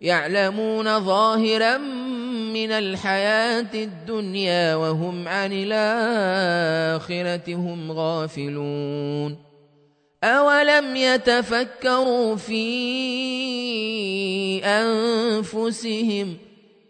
يعلمون ظاهرا من الحياة الدنيا وهم عن الآخرة هم غافلون. أولم يتفكروا في أنفسهم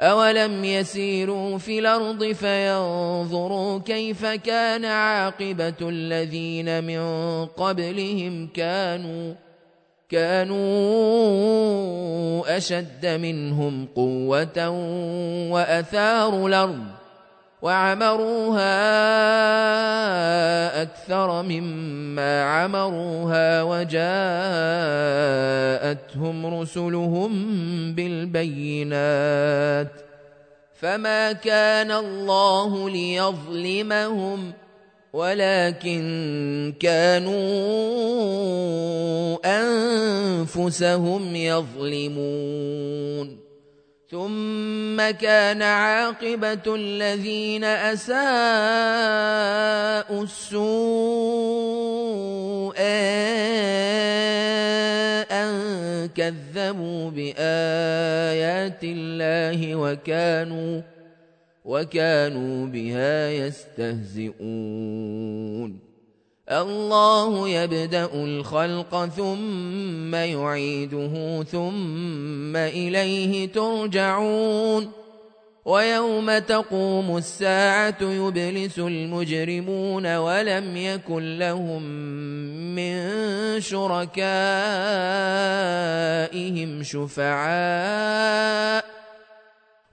أولم يسيروا في الأرض فينظروا كيف كان عاقبة الذين من قبلهم كانوا كانوا أشد منهم قوة وأثاروا الأرض وعمروها أكثر مما عمروها وجاءتهم رسلهم بالبينات فما كان الله ليظلمهم ولكن كانوا أنفسهم يظلمون ثم كان عاقبة الذين أساءوا السوء أن كذبوا بآيات الله وكانوا وكانوا بها يستهزئون. الله يبدأ الخلق ثم يعيده ثم إليه ترجعون. ويوم تقوم الساعة يبلس المجرمون ولم يكن لهم من شركائهم شفعاء.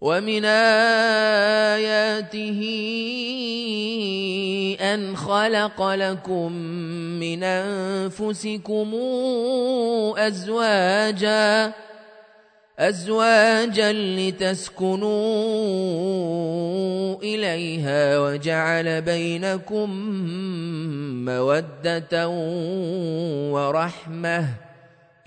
ومن آياته أن خلق لكم من أنفسكم أزواجا أزواجا لتسكنوا إليها وجعل بينكم مودة ورحمة.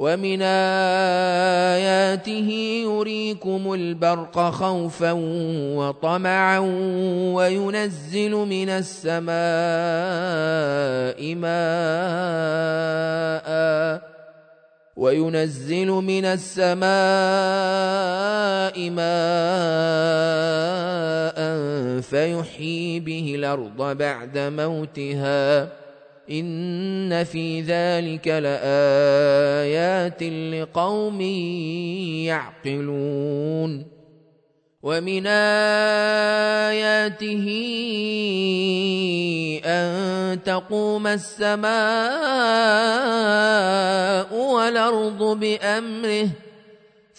ومن آياته يريكم البرق خوفا وطمعا وينزل من السماء ماء وينزل من السماء ماء فيحيي به الأرض بعد موتها إن في ذلك لآيات لقوم يعقلون ومن آياته أن تقوم السماء والأرض بأمره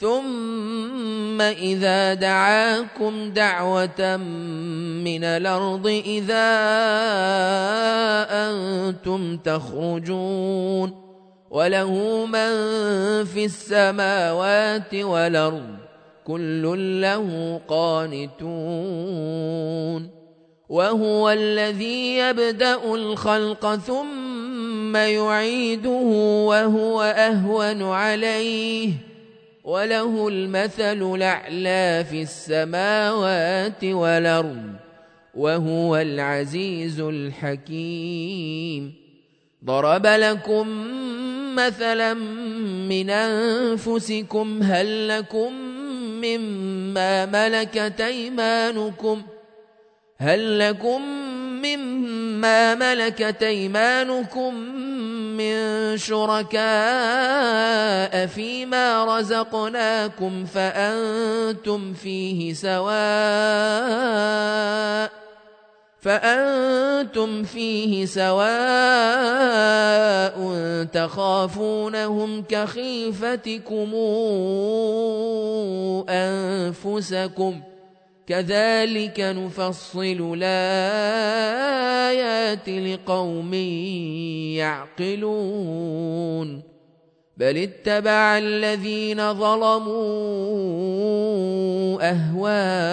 ثم إذا دعاكم دعوة من الأرض إذا أنتم تخرجون وله من في السماوات والأرض كل له قانتون وهو الذي يبدأ الخلق ثم يعيده وهو أهون عليه وله المثل الأعلى في السماوات والأرض وهو العزيز الحكيم. ضرب لكم مثلا من أنفسكم هل لكم مما ملكت أيمانكم؟ هل لكم مما ملكت أيمانكم من شركاء فيما رزقناكم فأنتم فيه سواء فأنتم فيه سواء تخافونهم كخيفتكم أنفسكم ۖ كذلك نفصل الآيات لقوم يعقلون. بل اتبع الذين ظلموا أهواءهم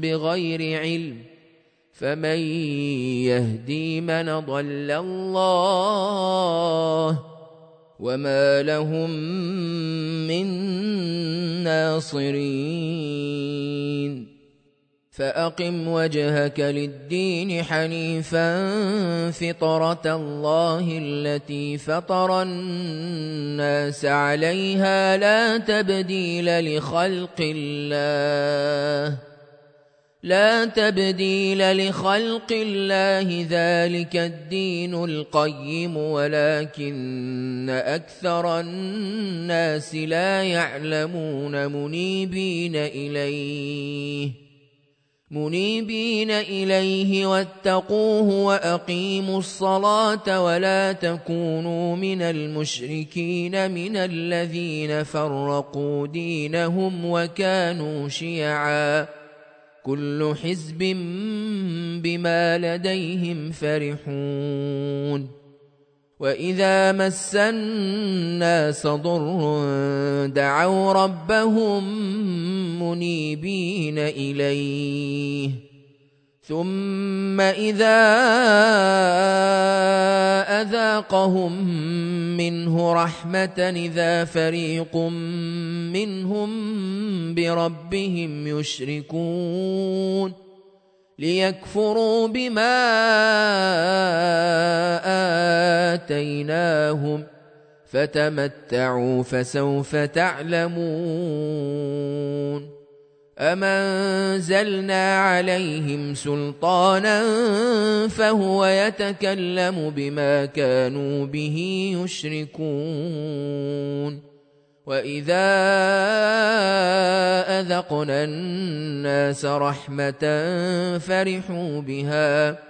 بغير علم. فمن يهدي من ضل الله وما لهم ناصرين فأقم وجهك للدين حنيفا فطرة الله التي فطر الناس عليها لا تبديل لخلق الله. لا تبديل لخلق الله ذلك الدين القيم ولكن أكثر الناس لا يعلمون منيبين إليه. منيبين إليه واتقوه وأقيموا الصلاة ولا تكونوا من المشركين من الذين فرقوا دينهم وكانوا شيعا. كل حزب بما لديهم فرحون. وإذا مس الناس ضر دعوا ربهم منيبين إليه. ثم إذا أذاقهم منه رحمة إذا فريق منهم بربهم يشركون ليكفروا بما آتيناهم فتمتعوا فسوف تعلمون أمنزلنا عليهم سلطانا فهو يتكلم بما كانوا به يشركون وإذا أذقنا الناس رحمة فرحوا بها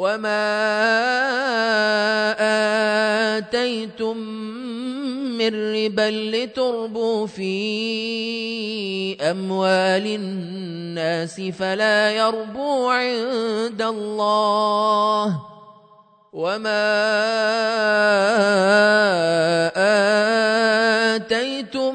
وما آتيتم من ربا لتربوا في أموال الناس فلا يربو عند الله وما آتيتم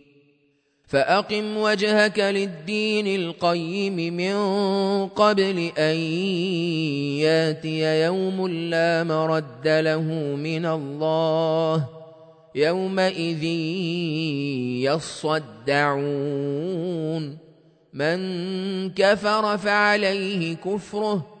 فأقم وجهك للدين القيم من قبل أن ياتي يوم لا مرد له من الله يومئذ يصدعون. من كفر فعليه كفره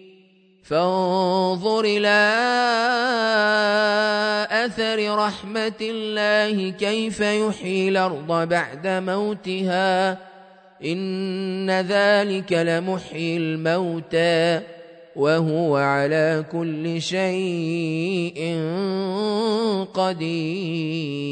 فانظر إلى أثر رحمة الله كيف يحيي الأرض بعد موتها. إن ذلك لمحيي الموتى وهو على كل شيء قدير.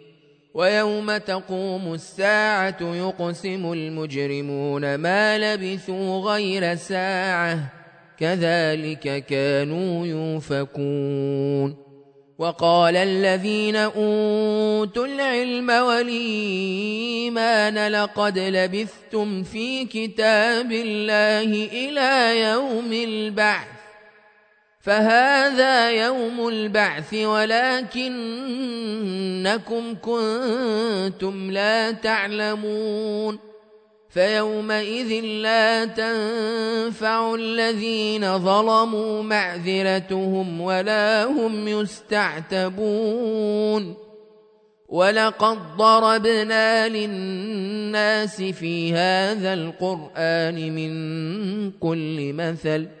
ويوم تقوم الساعة يقسم المجرمون ما لبثوا غير ساعة كذلك كانوا يوفكون وقال الذين أوتوا العلم والإيمان لقد لبثتم في كتاب الله إلى يوم البعث. فهذا يوم البعث ولكنكم كنتم لا تعلمون فيومئذ لا تنفع الذين ظلموا معذرتهم ولا هم يستعتبون ولقد ضربنا للناس في هذا القرآن من كل مثل ۖ